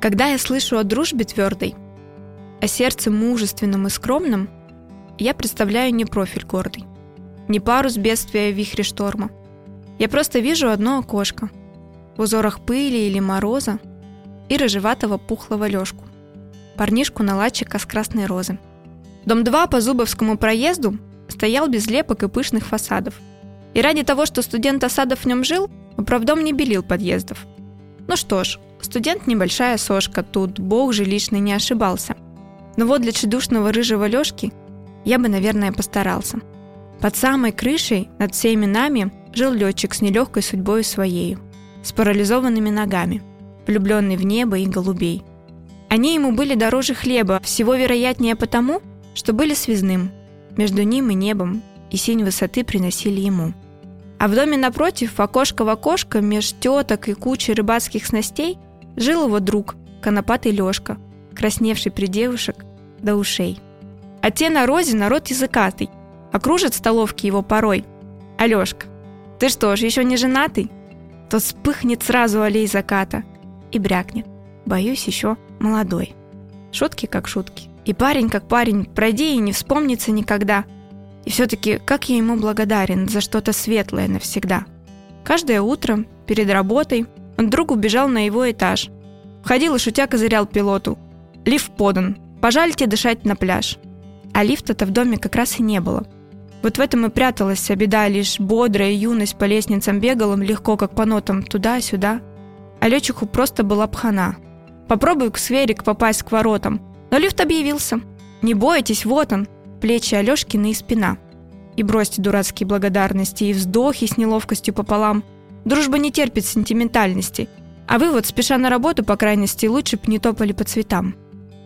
Когда я слышу о дружбе твердой, о сердце мужественном и скромном, я представляю не профиль гордый, не парус бедствия вихре шторма. Я просто вижу одно окошко в узорах пыли или мороза и рыжеватого пухлого лёжку, парнишку-наладчика с красной розы. Дом 2 по Зубовскому проезду стоял без лепок и пышных фасадов. И ради того, что студент Осадов в нем жил, управдом не белил подъездов. Ну что ж, студент небольшая сошка, тут бог же личный не ошибался. Но вот для чудушного рыжего Лёшки я бы, наверное, постарался. Под самой крышей над всеми нами жил летчик с нелегкой судьбой своею, с парализованными ногами, влюбленный в небо и голубей. Они ему были дороже хлеба, всего вероятнее потому, что были связным. Между ним и небом, и синь высоты приносили ему. А в доме напротив, окошко в окошко, меж теток и кучей рыбацких снастей, жил его друг, конопатый Лёшка, красневший при девушек до ушей. А те на розе народ языкатый, окружат столовки его порой. Алёшка, ты что ж, еще не женатый? То вспыхнет сразу аллей заката и брякнет. Боюсь, еще молодой. Шутки как шутки. И парень как парень, пройди и не вспомнится никогда. И все-таки как я ему благодарен за что-то светлое навсегда. Каждое утро, перед работой, он вдруг убежал на его этаж. Входил и шутя козырял пилоту. Лифт подан, пожалуйте дышать на пляж. А лифта-то в доме как раз и не было. Вот в этом и пряталась вся беда, лишь бодрая юность по лестницам бегала легко, как по нотам, туда-сюда. А летчику просто была пхана. Попробуй к сверик попасть к воротам, но лифт объявился. Не бойтесь, вот он, плечи Алешкины и спина. И бросьте дурацкие благодарности и вздохи с неловкостью пополам. Дружба не терпит сентиментальности. А вы вот, спеша на работу, по крайности, лучше б не топали по цветам.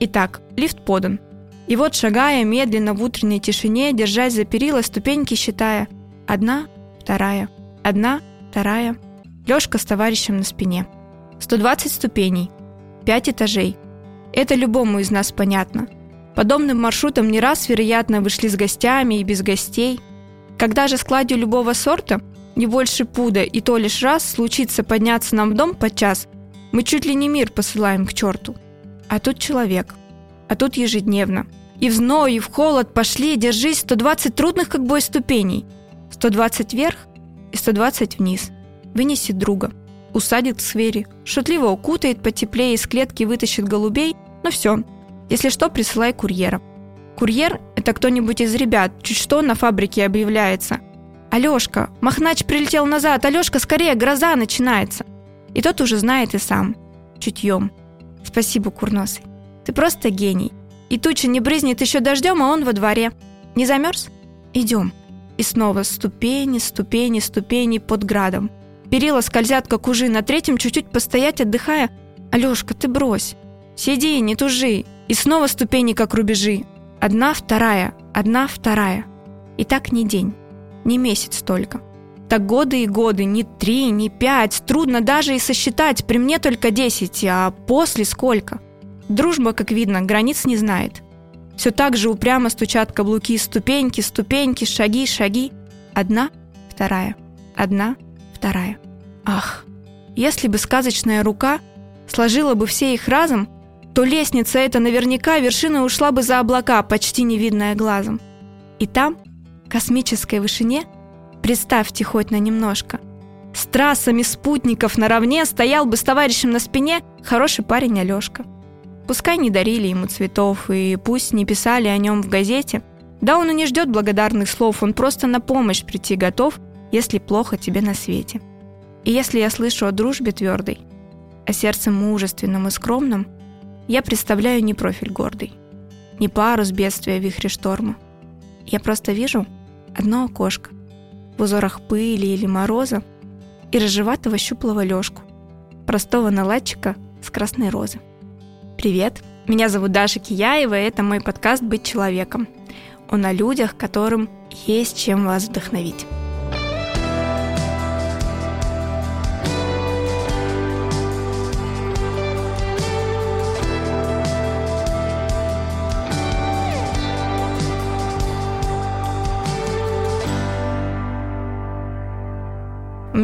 Итак, лифт подан. И вот, шагая медленно в утренней тишине, держась за перила, ступеньки считая. Одна, вторая, одна, вторая. Лёшка с товарищем на спине. 120 ступеней, 5 этажей, это любому из нас понятно. Подобным маршрутом не раз, вероятно, вышли с гостями и без гостей. Когда же складью любого сорта, не больше пуда, и то лишь раз случится подняться нам в дом под час, мы чуть ли не мир посылаем к черту. А тут человек. А тут ежедневно. И в зной, и в холод пошли, держись, 120 трудных как бой ступеней. 120 вверх и 120 вниз. Вынесет друга. Усадит к свери, шутливо укутает потеплее, из клетки вытащит голубей, ну все, если что, присылай курьера. Курьер – это кто-нибудь из ребят, чуть что на фабрике объявляется. Алешка, Махнач прилетел назад, Алешка, скорее, гроза начинается. И тот уже знает и сам. Чутьем. Спасибо, Курносый. Ты просто гений. И туча не брызнет еще дождем, а он во дворе. Не замерз? Идем. И снова ступени, ступени, ступени под градом. Перила скользят, как ужи. На третьем чуть-чуть постоять, отдыхая. Алешка, ты брось. Сиди, не тужи. И снова ступени, как рубежи. Одна, вторая, одна, вторая. И так не день, не месяц только. Так годы и годы, не три, не пять. Трудно даже и сосчитать. При мне только десять, а после сколько? Дружба, как видно, границ не знает. Все так же упрямо стучат каблуки, ступеньки, ступеньки, шаги, шаги. Одна, вторая, одна, вторая. Ах, если бы сказочная рука сложила бы все их разом, то лестница эта наверняка вершина ушла бы за облака, почти невидная глазом. И там, космической вышине, представьте хоть на немножко, с трассами спутников наравне стоял бы с товарищем на спине хороший парень Алешка. Пускай не дарили ему цветов и пусть не писали о нем в газете, да он и не ждет благодарных слов, он просто на помощь прийти готов, если плохо тебе на свете. И если я слышу о дружбе твердой, о сердце мужественном и скромном – я представляю не профиль гордый, не парус бедствия вихре шторма. Я просто вижу одно окошко в узорах пыли или мороза и рыжеватого щуплого лёжку, простого наладчика с красной розы. Привет, меня зовут Даша Кияева, и это мой подкаст «Быть человеком». Он о людях, которым есть чем вас вдохновить.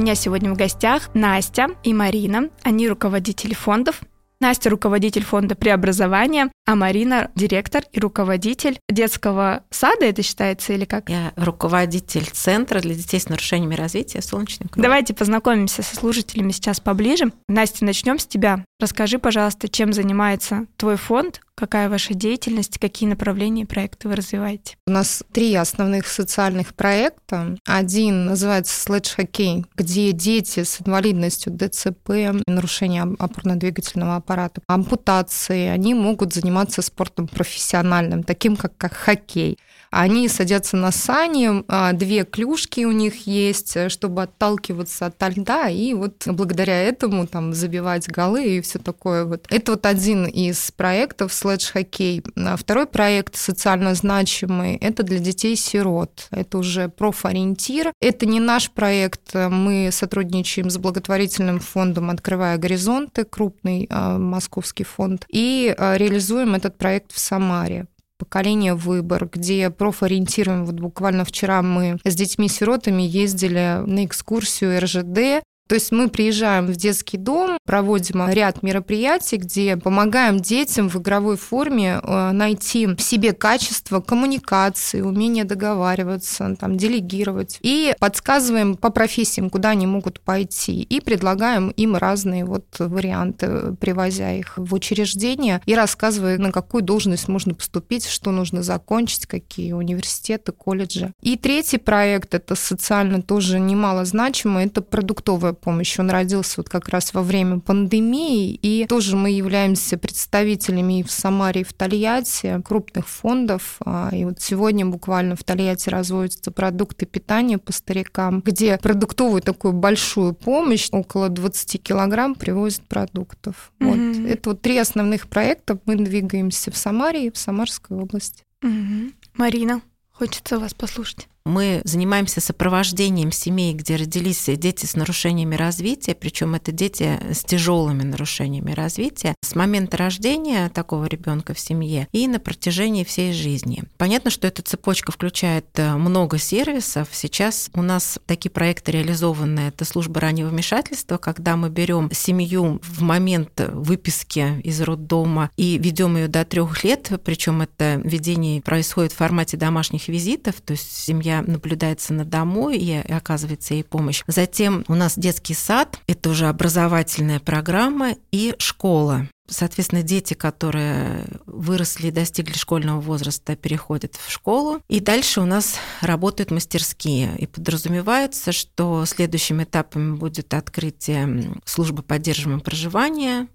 Меня сегодня в гостях Настя и Марина. Они руководители фондов Настя – руководитель фонда преобразования, а Марина – директор и руководитель детского сада, это считается или как? Я руководитель центра для детей с нарушениями развития «Солнечный круг». Давайте познакомимся со служителями сейчас поближе. Настя, начнем с тебя. Расскажи, пожалуйста, чем занимается твой фонд, какая ваша деятельность, какие направления и проекты вы развиваете? У нас три основных социальных проекта. Один называется «Слэдж хоккей», где дети с инвалидностью ДЦП, нарушение опорно-двигательного аппарата, ампутации, они могут заниматься спортом профессиональным, таким как, как хоккей. Они садятся на сани, а, две клюшки у них есть, э, чтобы отталкиваться от льда, и вот благодаря этому там забивать голы и все такое. Вот. Это вот один из проектов Sledge хоккей. А второй проект социально значимый, это для детей-сирот. Это уже профориентир. Это не наш проект, мы сотрудничаем с благотворительным фондом «Открывая горизонты», крупный а, московский фонд, и реализуем этот проект в Самаре поколение выбор, где профориентируем. Вот буквально вчера мы с детьми-сиротами ездили на экскурсию РЖД, то есть мы приезжаем в детский дом, проводим ряд мероприятий, где помогаем детям в игровой форме э, найти в себе качество коммуникации, умение договариваться, там, делегировать. И подсказываем по профессиям, куда они могут пойти. И предлагаем им разные вот варианты, привозя их в учреждение и рассказывая, на какую должность можно поступить, что нужно закончить, какие университеты, колледжи. И третий проект, это социально тоже немало значимо, это продуктовая помощь. Он родился вот как раз во время пандемии, и тоже мы являемся представителями и в Самаре, и в Тольятти крупных фондов. А, и вот сегодня буквально в Тольятти разводятся продукты питания по старикам, где продуктовую такую большую помощь, около 20 килограмм привозят продуктов. Mm-hmm. Вот. Это вот три основных проекта. Мы двигаемся в Самаре и в Самарской области. Mm-hmm. Марина, хочется вас послушать. Мы занимаемся сопровождением семей, где родились дети с нарушениями развития, причем это дети с тяжелыми нарушениями развития, с момента рождения такого ребенка в семье и на протяжении всей жизни. Понятно, что эта цепочка включает э, много сервисов. Сейчас у нас такие проекты реализованы. Это служба раннего вмешательства, когда мы берем семью в момент выписки из роддома и ведем ее до трех лет, причем это ведение происходит в формате домашних визитов, то есть семья наблюдается на дому и оказывается ей помощь. Затем у нас детский сад, это уже образовательная программа и школа. Соответственно, дети, которые выросли и достигли школьного возраста, переходят в школу. И дальше у нас работают мастерские. И подразумевается, что следующим этапом будет открытие службы поддерживаемого проживания,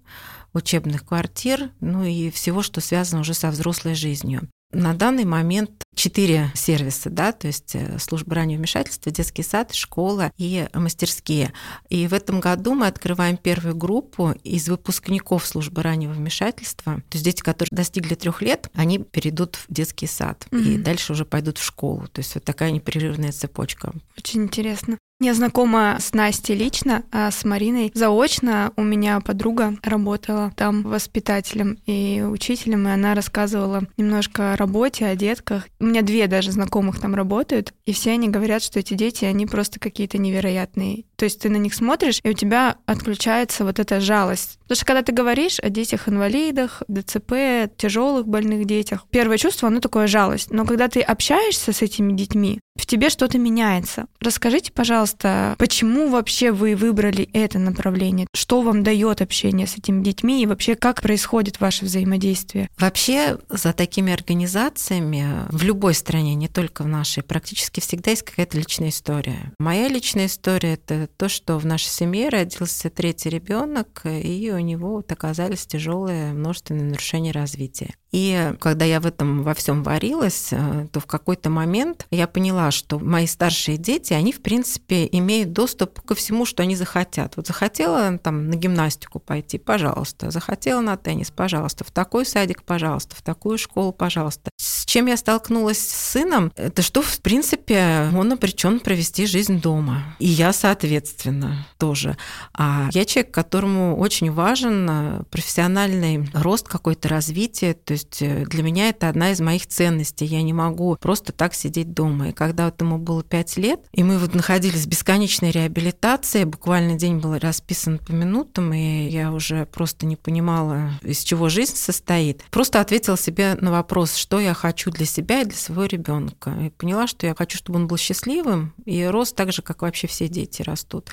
учебных квартир, ну и всего, что связано уже со взрослой жизнью. На данный момент четыре сервиса, да, то есть э, служба раннего вмешательства, детский сад, школа и мастерские. И в этом году мы открываем первую группу из выпускников службы раннего вмешательства. То есть дети, которые достигли трех лет, они перейдут в детский сад mm-hmm. и дальше уже пойдут в школу. То есть вот такая непрерывная цепочка. Очень интересно. Я знакома с Настей лично, а с Мариной заочно. У меня подруга работала там воспитателем и учителем, и она рассказывала немножко о работе, о детках. У меня две даже знакомых там работают, и все они говорят, что эти дети, они просто какие-то невероятные. То есть ты на них смотришь, и у тебя отключается вот эта жалость. Потому что когда ты говоришь о детях-инвалидах, ДЦП, тяжелых больных детях, первое чувство, оно такое жалость. Но когда ты общаешься с этими детьми, в тебе что-то меняется. Расскажите, пожалуйста, почему вообще вы выбрали это направление? Что вам дает общение с этими детьми и вообще как происходит ваше взаимодействие? Вообще за такими организациями в любой стране, не только в нашей, практически всегда есть какая-то личная история. Моя личная история это то, что в нашей семье родился третий ребенок, и у него оказались тяжелые множественные нарушения развития. И когда я в этом во всем варилась, э, то в какой-то момент я поняла, что мои старшие дети, они, в принципе, имеют доступ ко всему, что они захотят. Вот захотела там на гимнастику пойти, пожалуйста. Захотела на теннис, пожалуйста. В такой садик, пожалуйста. В такую школу, пожалуйста. С чем я столкнулась с сыном, это что, в принципе, он обречен провести жизнь дома. И я, соответственно, тоже. А я человек, которому очень важен э, профессиональный рост, какое-то развитие. То есть есть э, для меня это одна из моих ценностей. Я не могу просто так сидеть дома. И когда вот ему было пять лет, и мы вот находились в бесконечной реабилитации, буквально день был расписан по минутам, и я уже просто не понимала, из чего жизнь состоит. Просто ответила себе на вопрос, что я хочу для себя и для своего ребенка. И поняла, что я хочу, чтобы он был счастливым и рос так же, как вообще все дети растут.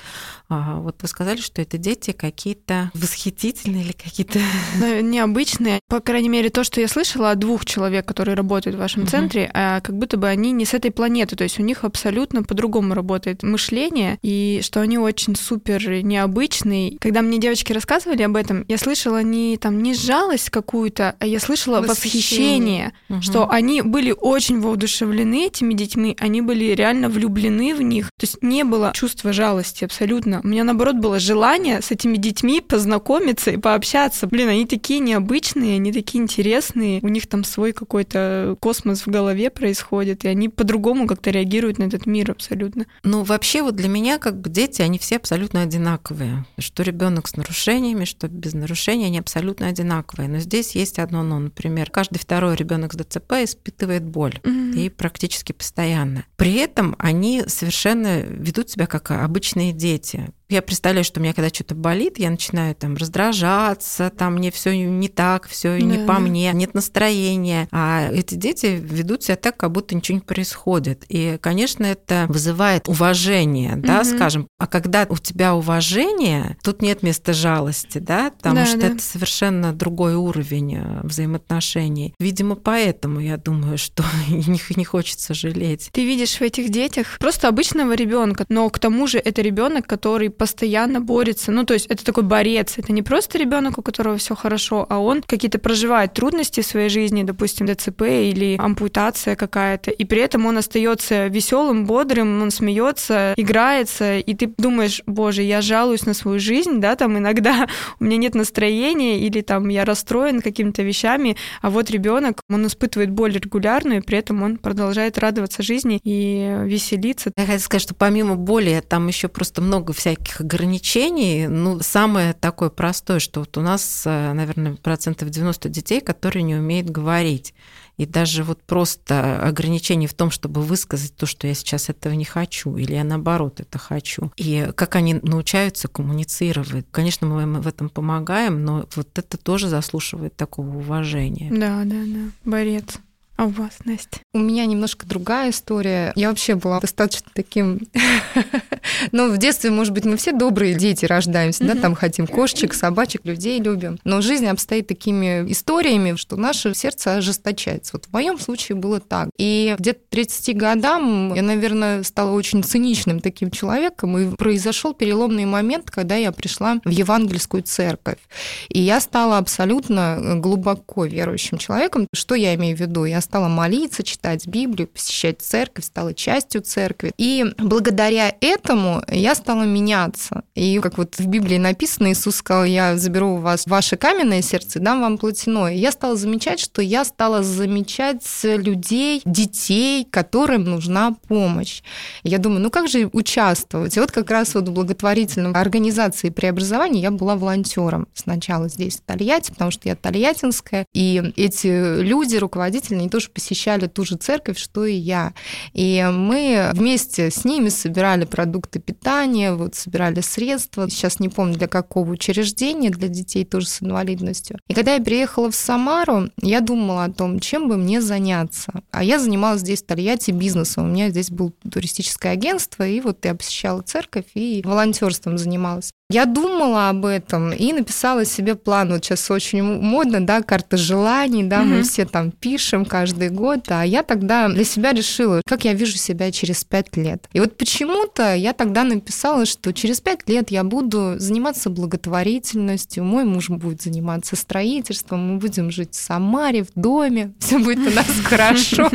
А вот вы сказали, что это дети какие-то восхитительные или какие-то... Необычные. По крайней мере, то, что я слышала от двух человек, которые работают в вашем угу. центре, а как будто бы они не с этой планеты. То есть у них абсолютно по-другому работает мышление, и что они очень супер необычные. Когда мне девочки рассказывали об этом, я слышала не там не жалость какую-то, а я слышала восхищение, восхищение угу. что они были очень воодушевлены этими детьми, они были реально влюблены в них. То есть не было чувства жалости абсолютно. У меня наоборот было желание с этими детьми познакомиться и пообщаться. Блин, они такие необычные, они такие интересные, у них там свой какой-то космос в голове происходит, и они по-другому как-то реагируют на этот мир абсолютно. Ну, вообще вот для меня как дети, они все абсолютно одинаковые. Что ребенок с нарушениями, что без нарушений, они абсолютно одинаковые. Но здесь есть одно но. Например, каждый второй ребенок с ДЦП испытывает боль. Mm-hmm. И практически постоянно. При этом они совершенно ведут себя как обычные дети. Я представляю, что у меня когда что-то болит, я начинаю там раздражаться, там мне все не так, все да, не по мне, нет настроения. А эти дети ведут себя так, как будто ничего не происходит. И, конечно, это вызывает уважение, да, угу. скажем. А когда у тебя уважение, тут нет места жалости, да, потому да, что да. это совершенно другой уровень э, взаимоотношений. Видимо, поэтому я думаю, что их не хочется жалеть. Ты видишь в этих детях просто обычного ребенка, но к тому же это ребенок, который постоянно борется. Ну, то есть это такой борец. Это не просто ребенок, у которого все хорошо, а он какие-то проживает трудности в своей жизни, допустим, ДЦП или ампутация какая-то, и при этом он остается веселым, бодрым, он смеется, играется, и ты думаешь, боже, я жалуюсь на свою жизнь, да, там иногда у меня нет настроения, или там я расстроен какими-то вещами, а вот ребенок, он испытывает боль регулярную, и при этом он продолжает радоваться жизни и веселиться. Я хочу сказать, что помимо боли, там еще просто много всяких всяких ограничений. Ну, самое такое простое, что вот у нас, э, наверное, процентов 90 детей, которые не умеют говорить. И даже вот просто ограничение в том, чтобы высказать то, что я сейчас этого не хочу, или я наоборот это хочу. И как они научаются коммуницировать. Конечно, мы им в этом помогаем, но вот это тоже заслуживает такого уважения. Да, да, да. Борец. А у вас, Настя? У меня немножко другая история. Я вообще была достаточно таким... Ну, в детстве, может быть, мы все добрые дети рождаемся, да, там хотим кошечек, собачек, людей любим. Но жизнь обстоит такими историями, что наше сердце ожесточается. Вот в моем случае было так. И где-то 30 годам я, наверное, стала очень циничным таким человеком, и произошел переломный момент, когда я пришла в евангельскую церковь. И я стала абсолютно глубоко верующим человеком. Что я имею в виду? Я стала молиться, читать Библию, посещать церковь, стала частью церкви. И благодаря этому я стала меняться. И как вот в Библии написано, Иисус сказал, я заберу у вас ваше каменное сердце и дам вам плотяное. Я стала замечать, что я стала замечать людей, детей, которым нужна помощь. Я думаю, ну как же участвовать? И вот как раз вот в благотворительной организации преобразования я была волонтером сначала здесь, в Тольятти, потому что я тольяттинская, и эти люди, руководители, они тоже посещали ту же церковь, что и я. И мы вместе с ними собирали продукты питания, вот собирали средства. Сейчас не помню, для какого учреждения, для детей тоже с инвалидностью. И когда я приехала в Самару, я думала о том, чем бы мне заняться. А я занималась здесь в Тольятти бизнесом. У меня здесь было туристическое агентство, и вот я посещала церковь и волонтерством занималась. Я думала об этом и написала себе план. Вот сейчас очень модно, да, карта желаний, да, угу. мы все там пишем каждый год. А я тогда для себя решила, как я вижу себя через пять лет. И вот почему-то я тогда написала, что через пять лет я буду заниматься благотворительностью, мой муж будет заниматься строительством, мы будем жить в Самаре, в доме, все будет у нас хорошо.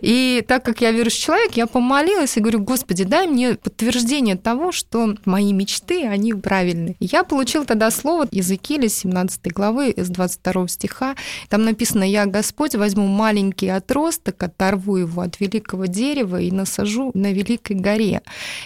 И так как я верующий человек, я помолилась и говорю, Господи, дай мне подтверждение того, что мои мечты, они неправильный. Я получил тогда слово Иезекииля 17 главы из 22 стиха. Там написано «Я, Господь, возьму маленький отросток, оторву его от великого дерева и насажу на великой горе.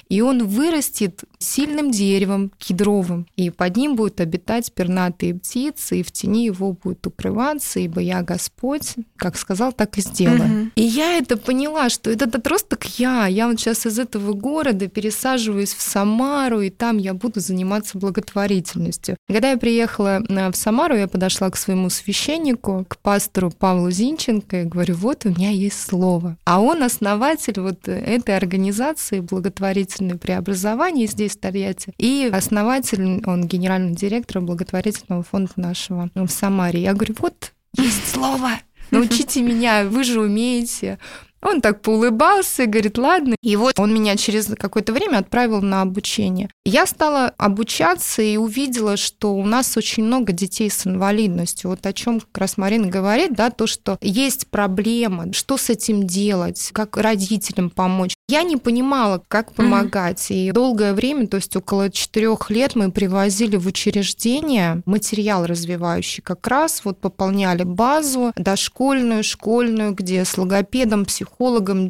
И он вырастет сильным деревом, кедровым, и под ним будут обитать пернатые птицы, и в тени его будут укрываться, ибо я Господь, как сказал, так и сделаю». Угу. И я это поняла, что этот отросток я. Я вот сейчас из этого города пересаживаюсь в Самару, и там я буду заниматься благотворительностью. Когда я приехала э, в Самару, я подошла к своему священнику, к пастору Павлу Зинченко, и говорю, вот у меня есть слово. А он основатель вот этой организации благотворительной преобразования здесь, в Тольятти, и основатель, он генеральный директор благотворительного фонда нашего в Самаре. Я говорю, вот есть слово, научите меня, вы же умеете. Он так поулыбался и говорит, ладно. И вот он меня через какое-то время отправил на обучение. Я стала обучаться и увидела, что у нас очень много детей с инвалидностью. Вот о чем как раз Марина говорит, да, то, что есть проблема, что с этим делать, как родителям помочь. Я не понимала, как помогать. Mm-hmm. И долгое время, то есть около четырех лет, мы привозили в учреждение материал развивающий. Как раз вот пополняли базу дошкольную, школьную, где с логопедом, психологом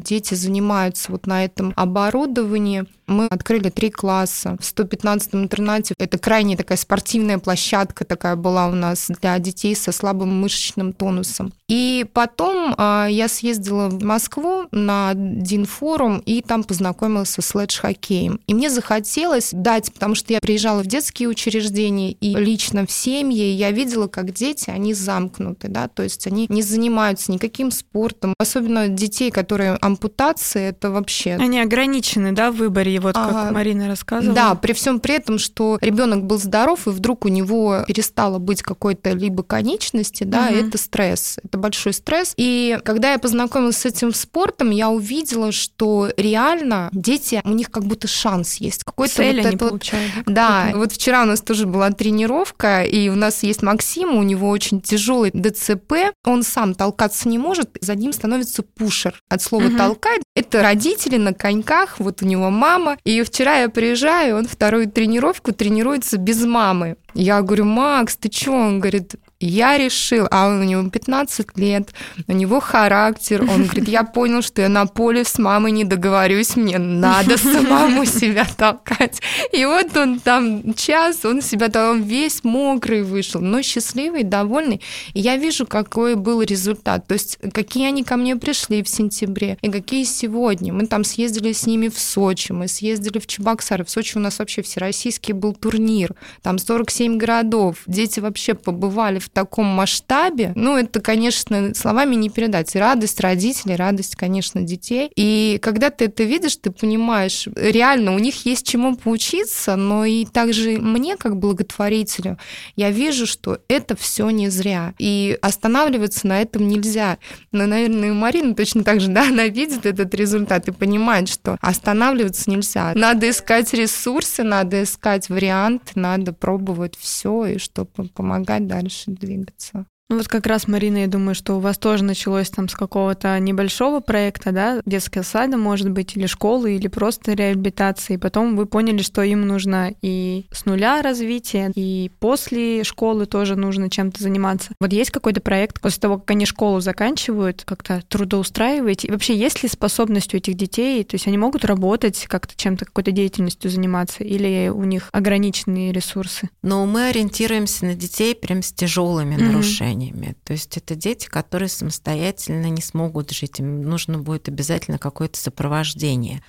дети занимаются вот на этом оборудовании. Мы открыли три класса. В 115-м интернате это крайне такая спортивная площадка такая была у нас для детей со слабым мышечным тонусом. И потом э, я съездила в Москву на один форум и там познакомилась со слэдж-хоккеем. И мне захотелось дать, потому что я приезжала в детские учреждения и лично в семьи, я видела, как дети, они замкнуты, да, то есть они не занимаются никаким спортом. Особенно детей, которые ампутации, это вообще... Они ограничены, да, в выборе вот как а, Марина рассказывала. Да, при всем при этом, что ребенок был здоров, и вдруг у него перестало быть какой-то либо конечности, да, угу. это стресс, это большой стресс. И когда я познакомилась с этим спортом, я увидела, что реально дети, у них как будто шанс есть. Какой-то Цель вот они получают. Вот, да, вот вчера у нас тоже была тренировка, и у нас есть Максим, у него очень тяжелый ДЦП, он сам толкаться не может, за ним становится пушер. От слова угу. толкать. Это родители на коньках, вот у него мама, и вчера я приезжаю, он вторую тренировку тренируется без мамы. Я говорю, Макс, ты чё? Он говорит, я решил, а у него 15 лет, у него характер, он говорит, я понял, что я на поле с мамой не договорюсь, мне надо самому себя толкать. И вот он там час, он себя там весь мокрый вышел, но счастливый, довольный. И я вижу, какой был результат, то есть какие они ко мне пришли в сентябре и какие сегодня. Мы там съездили с ними в Сочи, мы съездили в Чебоксары. В Сочи у нас вообще всероссийский был турнир, там 47 городов, дети вообще побывали в таком масштабе, ну, это, конечно, словами не передать. И радость родителей, радость, конечно, детей. И когда ты это видишь, ты понимаешь, реально у них есть чему поучиться, но и также мне, как благотворителю, я вижу, что это все не зря. И останавливаться на этом нельзя. Но, наверное, Марина точно так же, да, она видит этот результат и понимает, что останавливаться нельзя. Надо искать ресурсы, надо искать варианты, надо пробовать все, и чтобы помогать дальше двигаться. Ну вот как раз, Марина, я думаю, что у вас тоже началось там с какого-то небольшого проекта, да, детского сада, может быть, или школы, или просто реабилитации. Потом вы поняли, что им нужно и с нуля развитие, и после школы тоже нужно чем-то заниматься. Вот есть какой-то проект после того, как они школу заканчивают, как-то трудоустраиваете? И вообще есть ли способность у этих детей, то есть они могут работать как-то чем-то, какой-то деятельностью заниматься, или у них ограниченные ресурсы? Но мы ориентируемся на детей прям с тяжелыми mm-hmm. нарушениями нарушениями. То есть это дети, которые самостоятельно не смогут жить, им нужно будет обязательно какое-то сопровождение.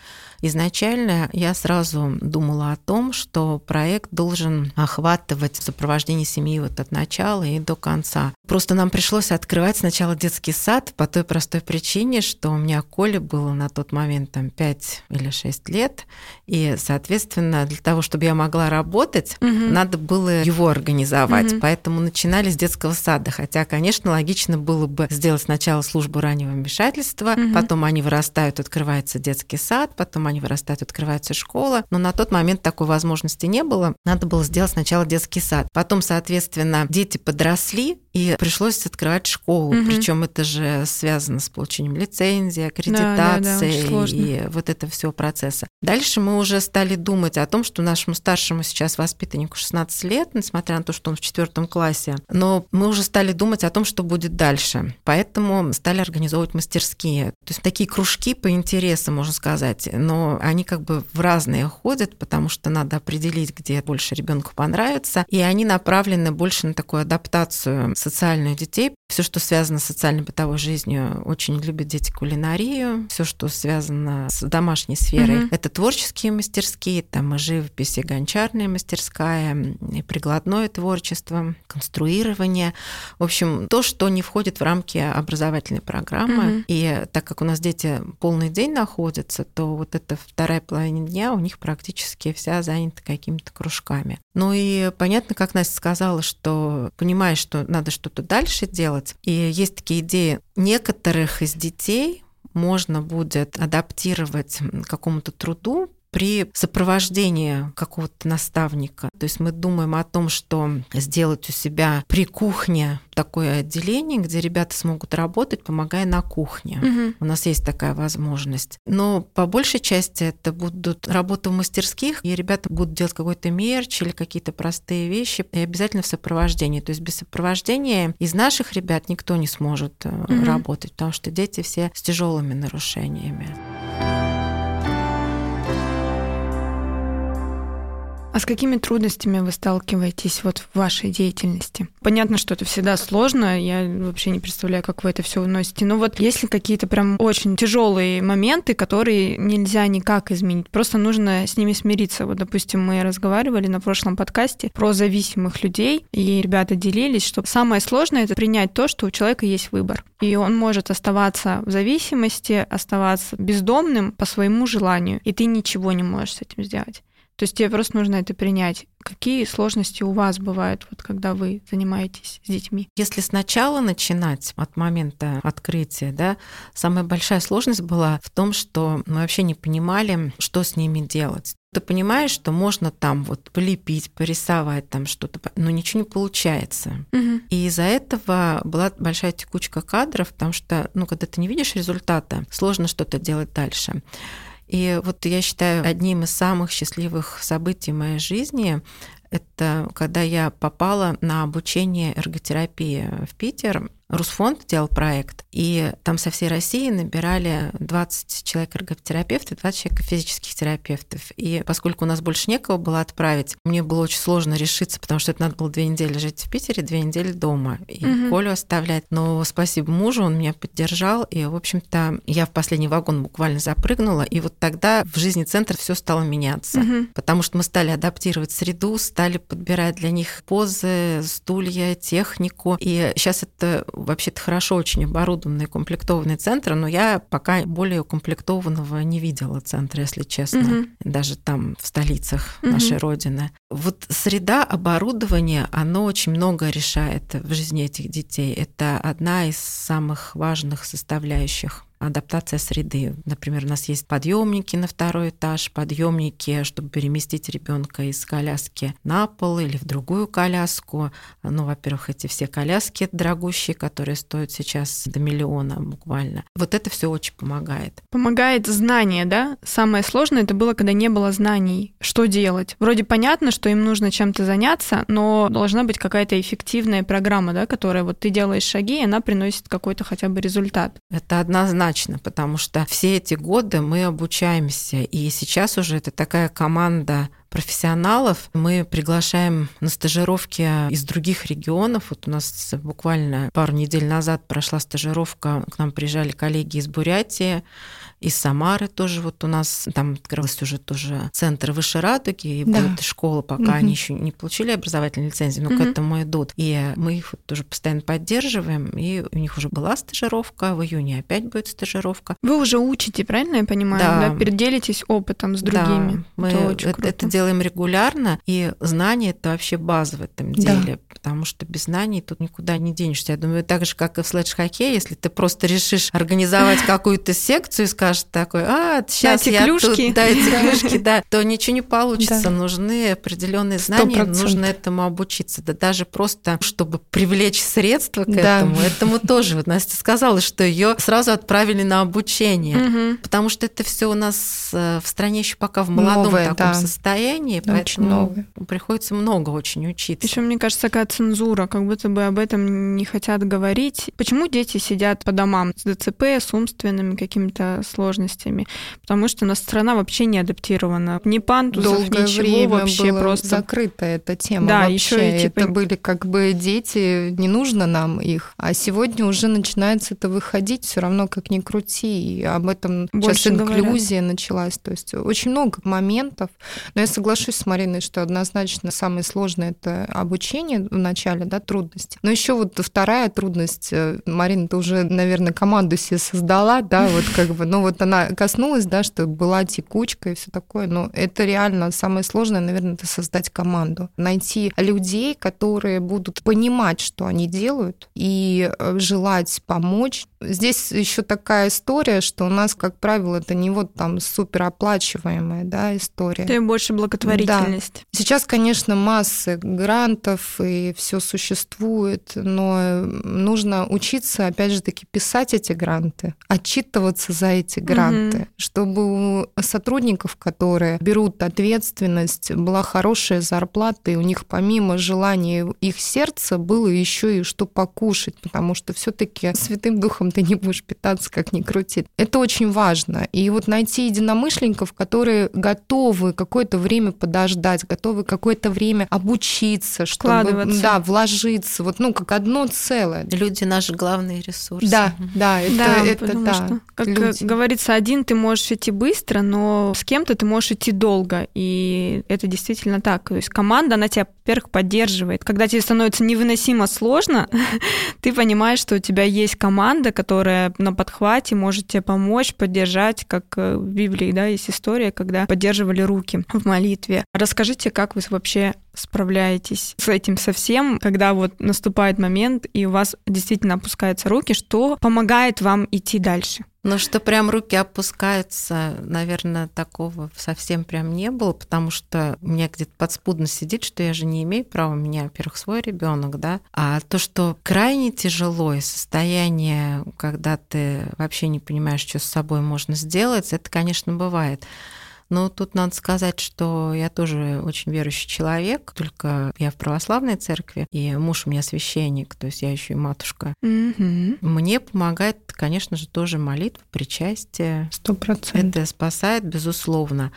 Изначально я сразу думала о том, что проект должен охватывать сопровождение семьи вот от начала и до конца. Просто нам пришлось открывать сначала детский сад по той простой причине, что у меня Коле было на тот момент там 5 или 6 лет, и, соответственно, для того, чтобы я могла работать, угу. надо было его организовать. Угу. Поэтому начинали с детского сада. Хотя, конечно, логично было бы сделать сначала службу раннего вмешательства, угу. потом они вырастают, открывается детский сад, потом они вырастают, открывается школа. Но на тот момент такой возможности не было. Надо было сделать сначала детский сад. Потом, соответственно, дети подросли, И пришлось открывать школу. Угу. Причем это же связано с получением лицензии, аккредитации да, да, да, и вот это все процесса. Дальше мы уже стали думать о том, что нашему старшему сейчас воспитаннику 16 лет, несмотря на то, что он в четвертом классе, но мы уже стали думать о том, что будет дальше. Поэтому стали организовывать мастерские. То есть такие кружки по интересам, можно сказать, но они как бы в разные ходят, потому что надо определить, где больше ребенку понравится, и они направлены больше на такую адаптацию социальную детей. Все, что связано с социальной бытовой жизнью, очень любят дети кулинарию. Все, что связано с домашней сферой, mm-hmm. это творческие мастерские, там и живопись, и гончарная мастерская, и прикладное творчество, конструирование. В общем, то, что не входит в рамки образовательной программы. Mm-hmm. И так как у нас дети полный день находятся, то вот эта вторая половина дня у них практически вся занята какими-то кружками. Ну и понятно, как Настя сказала, что понимаешь, что надо что-то дальше делать. И есть такие идеи некоторых из детей можно будет адаптировать к какому-то труду при сопровождении какого-то наставника. То есть мы думаем о том, что сделать у себя при кухне такое отделение, где ребята смогут работать, помогая на кухне. Угу. У нас есть такая возможность. Но по большей части это будут работы в мастерских, и ребята будут делать какой-то мерч или какие-то простые вещи, и обязательно в сопровождении. То есть без сопровождения из наших ребят никто не сможет угу. работать, потому что дети все с тяжелыми нарушениями. А с какими трудностями вы сталкиваетесь вот в вашей деятельности? Понятно, что это всегда сложно, я вообще не представляю, как вы это все уносите. Но вот есть ли какие-то прям очень тяжелые моменты, которые нельзя никак изменить? Просто нужно с ними смириться. Вот, допустим, мы разговаривали на прошлом подкасте про зависимых людей, и ребята делились, что самое сложное это принять то, что у человека есть выбор. И он может оставаться в зависимости, оставаться бездомным по своему желанию, и ты ничего не можешь с этим сделать. То есть тебе просто нужно это принять. Какие сложности у вас бывают, вот когда вы занимаетесь с детьми? Если сначала начинать от момента открытия, да, самая большая сложность была в том, что мы вообще не понимали, что с ними делать. Ты понимаешь, что можно там вот полепить, порисовать там что-то, но ничего не получается. Угу. И из-за этого была большая текучка кадров, потому что, ну, когда ты не видишь результата, сложно что-то делать дальше. И вот я считаю, одним из самых счастливых событий моей жизни это когда я попала на обучение эрготерапии в Питер Русфонд делал проект, и там со всей России набирали 20 человек эрготерапевтов, 20 человек физических терапевтов. И поскольку у нас больше некого было отправить, мне было очень сложно решиться, потому что это надо было две недели жить в Питере, две недели дома, и угу. Колю оставлять. Но спасибо мужу, он меня поддержал, и, в общем-то, я в последний вагон буквально запрыгнула, и вот тогда в жизни центра все стало меняться, угу. потому что мы стали адаптировать среду, стали подбирать для них позы, стулья, технику, и сейчас это вообще-то хорошо очень оборудованный, комплектованный центр, но я пока более укомплектованного не видела центра, если честно, угу. даже там в столицах угу. нашей Родины. Вот среда оборудования, оно очень много решает в жизни этих детей. Это одна из самых важных составляющих адаптация среды. Например, у нас есть подъемники на второй этаж, подъемники, чтобы переместить ребенка из коляски на пол или в другую коляску. Ну, во-первых, эти все коляски дорогущие, которые стоят сейчас до миллиона буквально. Вот это все очень помогает. Помогает знание, да? Самое сложное это было, когда не было знаний, что делать. Вроде понятно, что им нужно чем-то заняться, но должна быть какая-то эффективная программа, да, которая вот ты делаешь шаги, и она приносит какой-то хотя бы результат. Это однозначно однозначно, потому что все эти годы мы обучаемся, и сейчас уже это такая команда профессионалов. Мы приглашаем на стажировки из других регионов. Вот у нас буквально пару недель назад прошла стажировка, к нам приезжали коллеги из Бурятии, из Самары тоже вот у нас там открылся уже тоже центр Высшей Радуги, и да. будет школа, пока угу. они еще не получили образовательную лицензию, но угу. к этому идут. И мы их вот тоже постоянно поддерживаем, и у них уже была стажировка, в июне опять будет стажировка. Вы уже учите, правильно я понимаю? Да. да? Делитесь опытом с другими. Да, мы это, это делаем делаем регулярно, и знание это вообще база в этом деле, да. потому что без знаний тут никуда не денешься. Я думаю, так же, как и в следж-хоккее, если ты просто решишь организовать какую-то секцию и скажешь такой, а, сейчас я клюшки. тут, да, эти клюшки, да, то ничего не получится. Нужны определенные знания, нужно этому обучиться. Да даже просто, чтобы привлечь средства к этому, этому тоже. Вот Настя сказала, что ее сразу отправили на обучение, потому что это все у нас э, в стране еще пока в молодом новое, таком да. состоянии, да, поэтому новое. приходится много очень учиться. Еще мне кажется, такая цензура, как будто бы об этом не хотят говорить. Почему дети сидят по домам с ДЦП, с умственными какими-то сложностями? Потому что у нас страна вообще не адаптирована. Ни пантусов, Долгое ничего время вообще было просто. закрыта эта тема да, вообще. еще и, типа... Это были как бы дети, не нужно нам их. А сегодня уже начинается это выходить все равно как ни крути. И об этом Больше сейчас инклюзия говорят. началась. То есть очень много моментов. Но я соглашусь с Мариной, что однозначно самое сложное это обучение в начале, да, трудности. Но еще вот вторая трудность, э, Марина, ты уже, наверное, команду себе создала, да, вот как бы, ну вот она коснулась, да, что была текучка и все такое, но это реально самое сложное, наверное, это создать команду. Найти людей, которые будут понимать, что они делают, и э, желать помочь. Здесь еще такая история, что у нас, как правило, это не вот там супероплачиваемая да, история. Это больше благотворительность. Да. Сейчас, конечно, массы грантов и все существует, но нужно учиться, опять же таки, писать эти гранты, отчитываться за эти гранты, угу. чтобы у сотрудников, которые берут ответственность, была хорошая зарплата, и у них помимо желания их сердца было еще и что покушать, потому что все-таки святым духом ты не будешь питаться, как ни крути. Это очень важно. И вот найти единомышленников, которые готовы какое-то время подождать, готовы какое-то время обучиться, чтобы да, вложиться, вот ну как одно целое. Люди наши главные ресурсы. Да, да, это да, это да. Что, как люди. Говорится, один ты можешь идти быстро, но с кем-то ты можешь идти долго, и это действительно так. То есть команда, она тебя, во-первых, поддерживает. Когда тебе становится невыносимо сложно, ты понимаешь, что у тебя есть команда, которая на подхвате может тебе помочь, поддержать, как э, в Библии, да, есть история, когда поддерживали руки в молитве. Расскажите, как вы вообще справляетесь с этим совсем, когда вот наступает момент, и у вас действительно опускаются руки, что помогает вам идти дальше? Ну, что прям руки опускаются, наверное, такого совсем прям не было, потому что у меня где-то подспудно сидит, что я же не имею права, у меня, во-первых, свой ребенок, да, а то, что крайне тяжело и состояние, когда ты вообще не понимаешь, что с собой можно сделать, это, конечно, бывает. Но тут надо сказать, что я тоже очень верующий человек, только я в православной церкви, и муж у меня священник, то есть я еще и матушка. Mm-hmm. Мне помогает, конечно же, тоже молитва, причастие. Сто процентов. Это спасает, безусловно.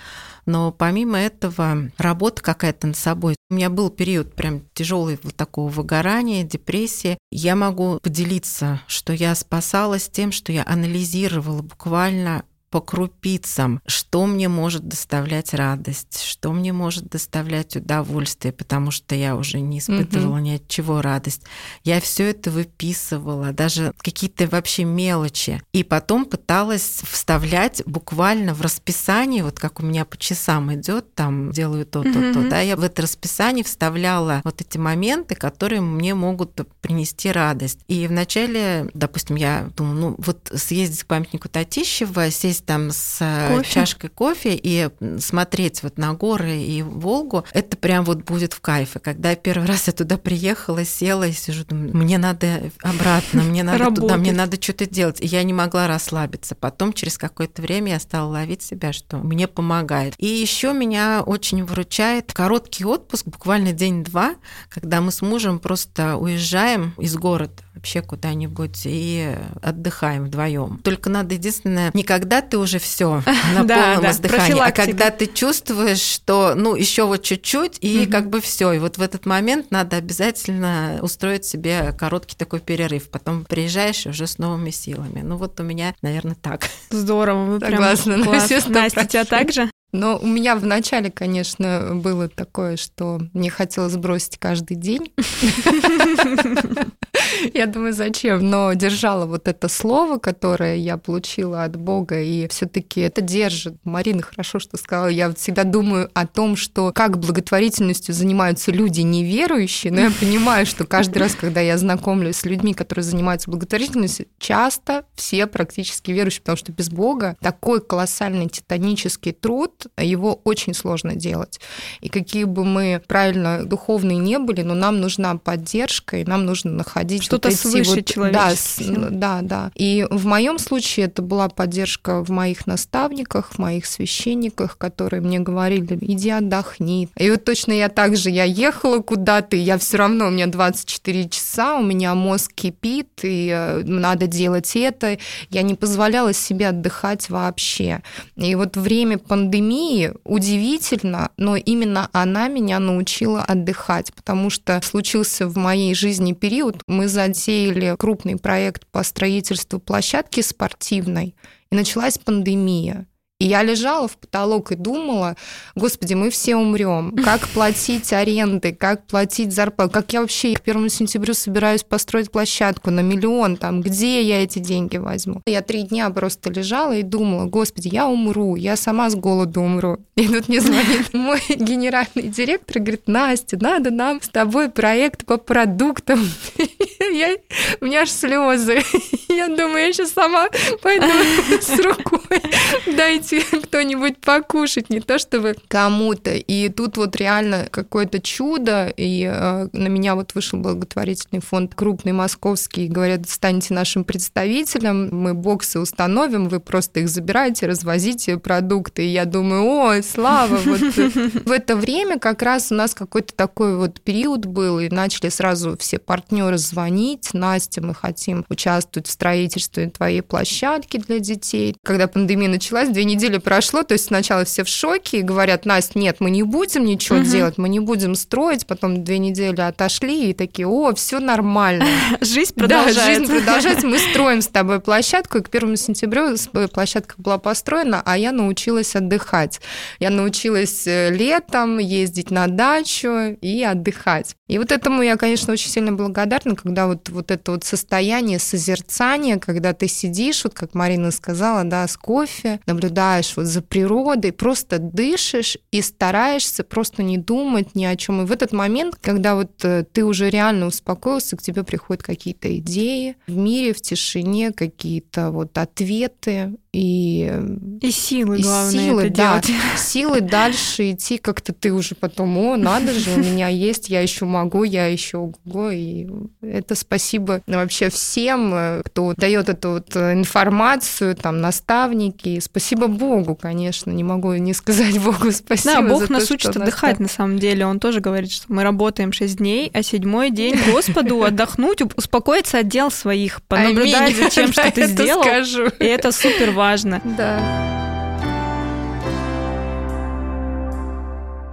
Но помимо этого, работа какая-то над собой. У меня был период прям тяжелый вот такого выгорания, депрессии. Я могу поделиться, что я спасалась тем, что я анализировала буквально по крупицам, что мне может доставлять радость, что мне может доставлять удовольствие, потому что я уже не испытывала mm-hmm. ни от чего радость. Я все это выписывала, даже какие-то вообще мелочи. И потом пыталась вставлять буквально в расписание, вот как у меня по часам идет, там делаю то-то, mm-hmm. то, да, я в это расписание вставляла вот эти моменты, которые мне могут принести радость. И вначале, допустим, я думаю, ну вот съездить к памятнику Татищева, сесть там с э, кофе. чашкой кофе и смотреть вот на горы и Волгу, это прям вот будет в кайфе. Когда я первый раз я туда приехала, села и сижу, думаю, мне надо обратно, мне надо туда, мне надо что-то делать. И я не могла расслабиться. Потом через какое-то время я стала ловить себя, что мне помогает. И еще меня очень выручает короткий отпуск, буквально день-два, когда мы с мужем просто уезжаем из города вообще куда-нибудь и отдыхаем вдвоем. Только надо единственное, никогда ты уже все на полном издыхании, а когда ты чувствуешь, что ну еще вот чуть-чуть и как бы все, и вот в этот момент надо обязательно устроить себе короткий такой перерыв, потом приезжаешь уже с новыми силами. Ну вот у меня, наверное, так. Здорово, Согласна, прям класс. Настя, тебя так же? Но у меня вначале, конечно, было такое, что мне хотелось бросить каждый день. Я думаю, зачем? Но держала вот это слово, которое я получила от Бога, и все таки это держит. Марина хорошо что сказала. Я всегда думаю о том, что как благотворительностью занимаются люди неверующие, но я понимаю, что каждый раз, когда я знакомлюсь с людьми, которые занимаются благотворительностью, часто все практически верующие, потому что без Бога такой колоссальный титанический труд, его очень сложно делать. И какие бы мы правильно духовные не были, но нам нужна поддержка, и нам нужно находить что-то свыше вот, да, да, да. И в моем случае это была поддержка в моих наставниках, в моих священниках, которые мне говорили, иди отдохни. И вот точно я также, я ехала куда-то, и я все равно, у меня 24 часа, у меня мозг кипит, и э, надо делать это. Я не позволяла себе отдыхать вообще. И вот время пандемии удивительно, но именно она меня научила отдыхать, потому что случился в моей жизни период, мы затеяли крупный проект по строительству площадки спортивной, и началась пандемия. И я лежала в потолок и думала, господи, мы все умрем. Как платить аренды, как платить зарплату, как я вообще к первому сентябрю собираюсь построить площадку на миллион, там, где я эти деньги возьму? Я три дня просто лежала и думала, господи, я умру, я сама с голоду умру. И тут мне звонит мой генеральный директор и говорит, Настя, надо нам с тобой проект по продуктам. Я, у меня аж слезы. Я думаю, я сейчас сама пойду с рукой. Дайте кто-нибудь покушать, не то чтобы кому-то. И тут вот реально какое-то чудо. И э, на меня вот вышел благотворительный фонд крупный московский. Говорят, станьте нашим представителем, мы боксы установим, вы просто их забираете, развозите продукты. И я думаю, ой, слава! Вот в это время как раз у нас какой-то такой вот период был, и начали сразу все партнеры звонить. Настя, мы хотим участвовать в строительстве твоей площадки для детей. Когда пандемия началась, две недели прошло, то есть сначала все в шоке и говорят, Настя, нет, мы не будем ничего угу. делать, мы не будем строить, потом две недели отошли и такие, о, все нормально. Жизнь продолжается. Да, жизнь продолжается, мы строим с тобой площадку, и к первому сентябрю площадка была построена, а я научилась отдыхать. Я научилась э, летом ездить на дачу и отдыхать. И вот этому я, конечно, очень сильно благодарна, когда вот, вот это вот состояние созерцания, когда ты сидишь, вот как Марина сказала, да, с кофе, наблюдаешь вот за природой, просто дышишь и стараешься просто не думать ни о чем. И в этот момент, когда вот э, ты уже реально успокоился, к тебе приходят какие-то идеи в мире, в тишине, какие-то вот ответы, и, и силы, и главное, силы, это да, делать. силы дальше идти, как-то ты уже потом, о, надо же, у меня есть, я еще могу, я еще ого, и это спасибо вообще всем, э, кто дает эту вот информацию, там, наставники, спасибо Богу, конечно, не могу не сказать Богу спасибо Да, Бог нас то, учит отдыхать, на самом деле, он тоже говорит, что мы работаем 6 дней, а седьмой день Господу отдохнуть, успокоиться от дел своих, понаблюдать за тем, что ты сделал, и это супер важно важно. Да.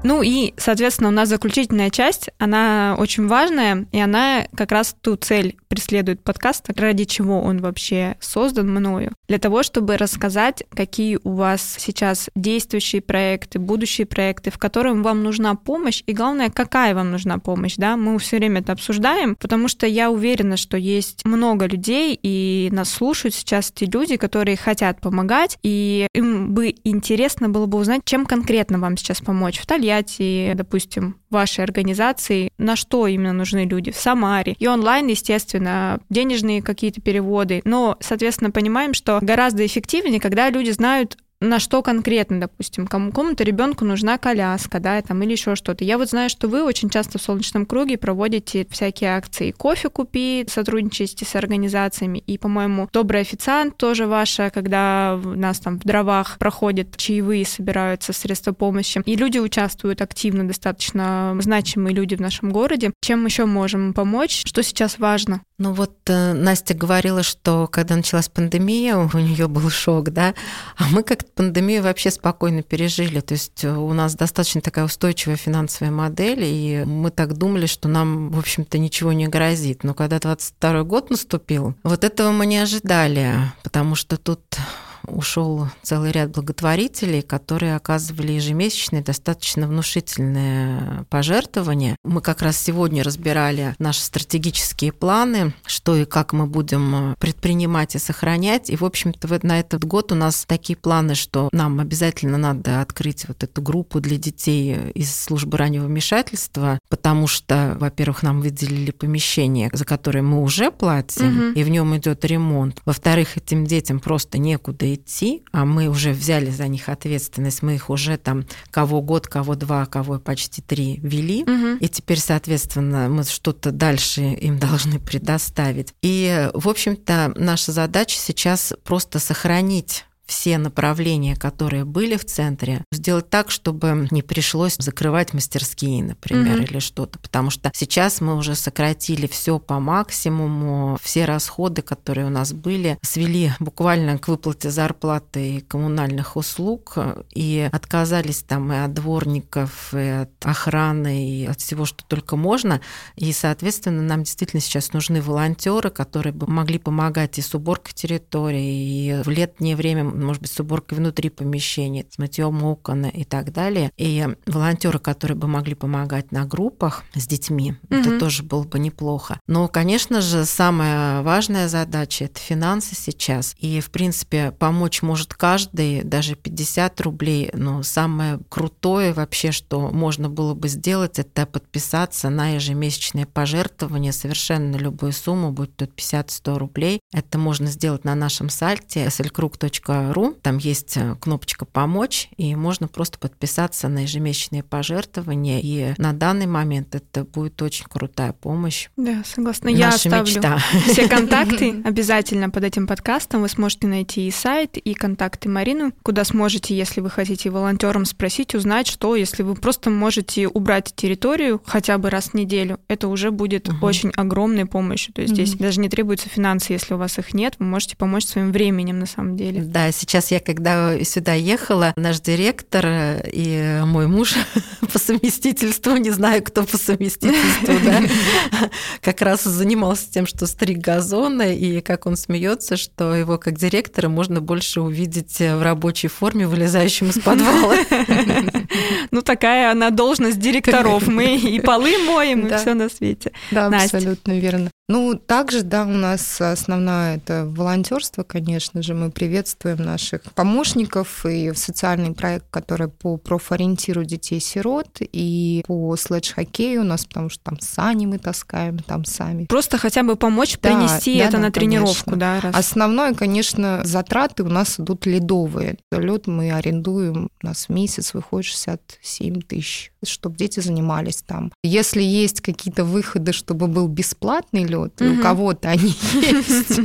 Ну и, соответственно, у нас заключительная часть, она очень важная, и она как раз ту цель преследует подкаст, ради чего он вообще создан мною. Для того, чтобы рассказать, какие у вас сейчас действующие проекты, будущие проекты, в которых вам нужна помощь, и главное, какая вам нужна помощь, да, мы все время это обсуждаем, потому что я уверена, что есть много людей, и нас слушают сейчас те люди, которые хотят помогать, и им бы интересно было бы узнать, чем конкретно вам сейчас помочь в Тольятти, мероприятий, допустим, вашей организации, на что именно нужны люди в Самаре. И онлайн, естественно, денежные какие-то переводы. Но, соответственно, понимаем, что гораздо эффективнее, когда люди знают на что конкретно, допустим, кому-то ребенку нужна коляска, да, там, или еще что-то. Я вот знаю, что вы очень часто в солнечном круге проводите всякие акции. Кофе купи, сотрудничаете с организациями. И, по-моему, добрый официант тоже ваша, когда у нас там в дровах проходят чаевые, собираются средства помощи. И люди участвуют активно, достаточно значимые люди в нашем городе. Чем еще можем помочь? Что сейчас важно? Ну вот э, Настя говорила, что когда началась пандемия, у нее был шок, да, а мы как-то пандемию вообще спокойно пережили. То есть э, у нас достаточно такая устойчивая финансовая модель, и мы так думали, что нам, в общем-то, ничего не грозит. Но когда 22 год наступил, вот этого мы не ожидали, потому что тут ушел целый ряд благотворителей, которые оказывали ежемесячные достаточно внушительные пожертвования. Мы как раз сегодня разбирали наши стратегические планы, что и как мы будем предпринимать и сохранять. И, в общем-то, на этот год у нас такие планы, что нам обязательно надо открыть вот эту группу для детей из службы раннего вмешательства, потому что, во-первых, нам выделили помещение, за которое мы уже платим, угу. и в нем идет ремонт. Во-вторых, этим детям просто некуда идти, а мы уже взяли за них ответственность, мы их уже там кого год, кого два, кого почти три вели, угу. и теперь, соответственно, мы что-то дальше им должны предоставить. И, в общем-то, наша задача сейчас просто сохранить все направления, которые были в центре, сделать так, чтобы не пришлось закрывать мастерские, например, угу. или что-то. Потому что сейчас мы уже сократили все по максимуму, все расходы, которые у нас были, свели буквально к выплате зарплаты и коммунальных услуг, и отказались там и от дворников, и от охраны, и от всего, что только можно. И, соответственно, нам действительно сейчас нужны волонтеры, которые бы могли помогать и с уборкой территории, и в летнее время может быть, с уборкой внутри помещения, с мытьем окон и так далее. И волонтеры, которые бы могли помогать на группах с детьми, угу. это тоже было бы неплохо. Но, конечно же, самая важная задача – это финансы сейчас. И, в принципе, помочь может каждый, даже 50 рублей. Но самое крутое вообще, что можно было бы сделать, это подписаться на ежемесячное пожертвование совершенно любую сумму, будь то 50-100 рублей. Это можно сделать на нашем сайте slkrug.ru ру. Там есть э, кнопочка «Помочь», и можно просто подписаться на ежемесячные пожертвования. И на данный момент это будет очень крутая помощь. Да, согласна. Я оставлю мечта. все контакты обязательно под этим подкастом. Вы сможете найти и сайт, и контакты Марину, куда сможете, если вы хотите волонтерам спросить, узнать, что, если вы просто можете убрать территорию хотя бы раз в неделю, это уже будет угу. очень огромной помощью. То есть угу. здесь даже не требуются финансы, если у вас их нет, вы можете помочь своим временем на самом деле. Да, Сейчас я, когда сюда ехала, наш директор и мой муж по совместительству, не знаю, кто по совместительству, да, как раз занимался тем, что стриг газоны, и как он смеется, что его как директора можно больше увидеть в рабочей форме, вылезающим из подвала. Ну, такая она должность директоров. Мы и полы моем, и все на свете. Да, абсолютно верно. Ну, также, да, у нас основное это волонтерство, конечно же. Мы приветствуем наших помощников и социальный проект, который по профориентиру детей-сирот и по слэдж-хоккею у нас, потому что там сани мы таскаем, там сами. Просто хотя бы помочь да, принести да, это да, на тренировку, конечно. да? Раз. Основное, конечно, затраты у нас идут ледовые. Лед мы арендуем, у нас в месяц выходит 67 тысяч чтобы дети занимались там. Если есть какие-то выходы, чтобы был бесплатный лед, угу. у кого-то они есть,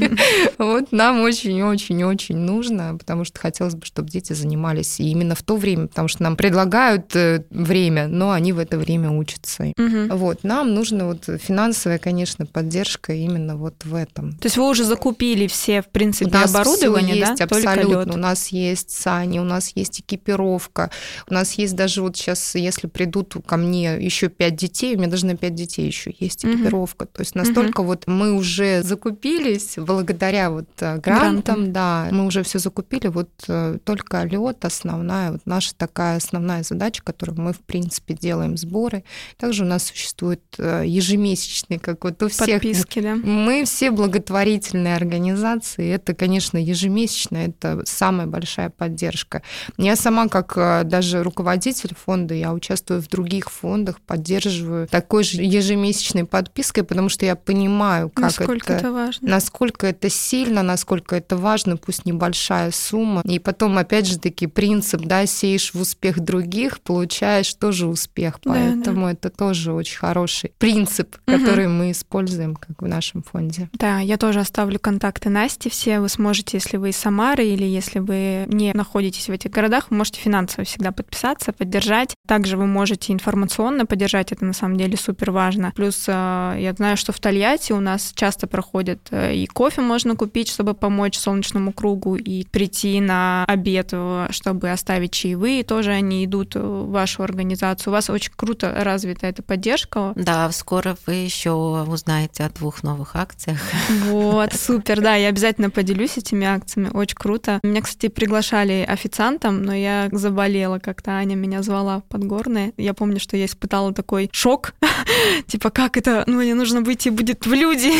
вот нам очень-очень-очень нужно, потому что хотелось бы, чтобы дети занимались именно в то время, потому что нам предлагают э, время, но они в это время учатся. Вот, нам нужно вот финансовая, конечно, поддержка именно вот в этом. То есть вы уже закупили все, в принципе, оборудование, да? абсолютно. У нас есть сани, у нас есть экипировка, у нас есть даже вот сейчас, если при придут ко мне еще пять детей, у меня даже на пять детей еще есть экипировка. Mm-hmm. То есть настолько mm-hmm. вот мы уже закупились благодаря вот э, грантам, Грантам. да, мы уже все закупили, вот э, только лед основная, вот наша такая основная задача, которую мы в принципе делаем сборы. Также у нас существует э, ежемесячный, как вот у всех. Подписки, да? Мы все благотворительные организации, это, конечно, ежемесячно, это самая большая поддержка. Я сама как даже руководитель фонда, я участвую участвую в других фондах, поддерживаю такой же ежемесячной подпиской, потому что я понимаю, как насколько это, это важно. насколько это сильно, насколько это важно, пусть небольшая сумма. И потом, опять же таки, принцип, да, сеешь в успех других, получаешь тоже успех. Поэтому да, да. это тоже очень хороший принцип, который угу. мы используем как в нашем фонде. Да, я тоже оставлю контакты Насти все. Вы сможете, если вы из Самары или если вы не находитесь в этих городах, вы можете финансово всегда подписаться, поддержать. Также вы можете информационно поддержать, это на самом деле супер важно. Плюс э, я знаю, что в Тольятти у нас часто проходят, э, и кофе можно купить, чтобы помочь солнечному кругу, и прийти на обед, чтобы оставить чаевые, тоже они идут в вашу организацию. У вас очень круто развита эта поддержка. Да, скоро вы еще узнаете о двух новых акциях. Вот, супер, да, я обязательно поделюсь этими акциями, очень круто. Меня, кстати, приглашали официантом, но я заболела как-то, Аня меня звала в Подгорное. Я помню, что я испытала такой шок, типа, как это, ну, мне нужно выйти будет в люди.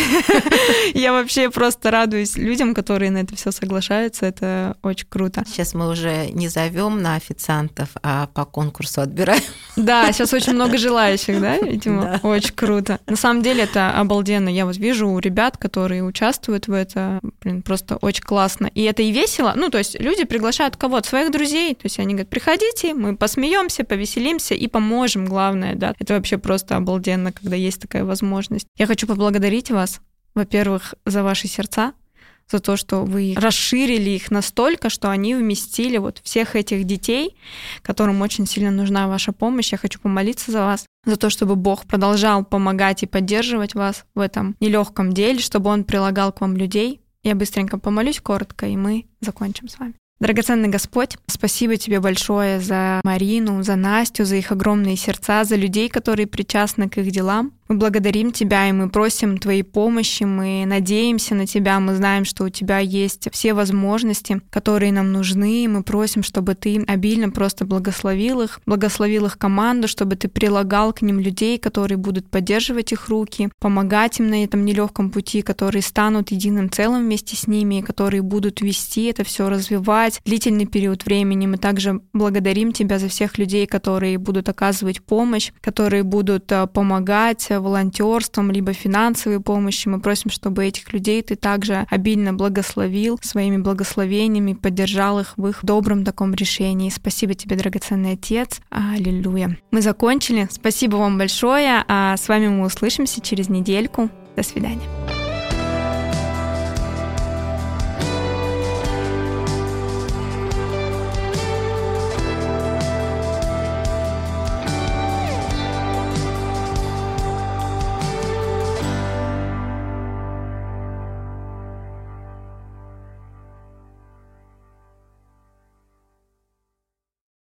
Я вообще просто радуюсь людям, которые на это все соглашаются, это очень круто. Сейчас мы уже не зовем на официантов, а по конкурсу отбираем. Да, сейчас очень много желающих, да, видимо, да. очень круто. На самом деле это обалденно. Я вот вижу у ребят, которые участвуют в это, блин, просто очень классно. И это и весело. Ну, то есть люди приглашают кого-то, своих друзей, то есть они говорят, приходите, мы посмеемся, повеселимся и поможем, главное, да. Это вообще просто обалденно, когда есть такая возможность. Я хочу поблагодарить вас, во-первых, за ваши сердца, за то, что вы расширили их настолько, что они вместили вот всех этих детей, которым очень сильно нужна ваша помощь. Я хочу помолиться за вас, за то, чтобы Бог продолжал помогать и поддерживать вас в этом нелегком деле, чтобы Он прилагал к вам людей. Я быстренько помолюсь коротко, и мы закончим с вами. Драгоценный Господь, спасибо тебе большое за Марину, за Настю, за их огромные сердца, за людей, которые причастны к их делам. Мы благодарим Тебя, и мы просим Твоей помощи, мы надеемся на Тебя, мы знаем, что у Тебя есть все возможности, которые нам нужны, и мы просим, чтобы Ты обильно просто благословил их, благословил их команду, чтобы Ты прилагал к ним людей, которые будут поддерживать их руки, помогать им на этом нелегком пути, которые станут единым целым вместе с ними, и которые будут вести это все, развивать длительный период времени. Мы также благодарим Тебя за всех людей, которые будут оказывать помощь, которые будут э, помогать волонтерством, либо финансовой помощью. Мы просим, чтобы этих людей ты также обильно благословил своими благословениями, поддержал их в их добром таком решении. Спасибо тебе, драгоценный Отец. Аллилуйя. Мы закончили. Спасибо вам большое. А с вами мы услышимся через недельку. До свидания.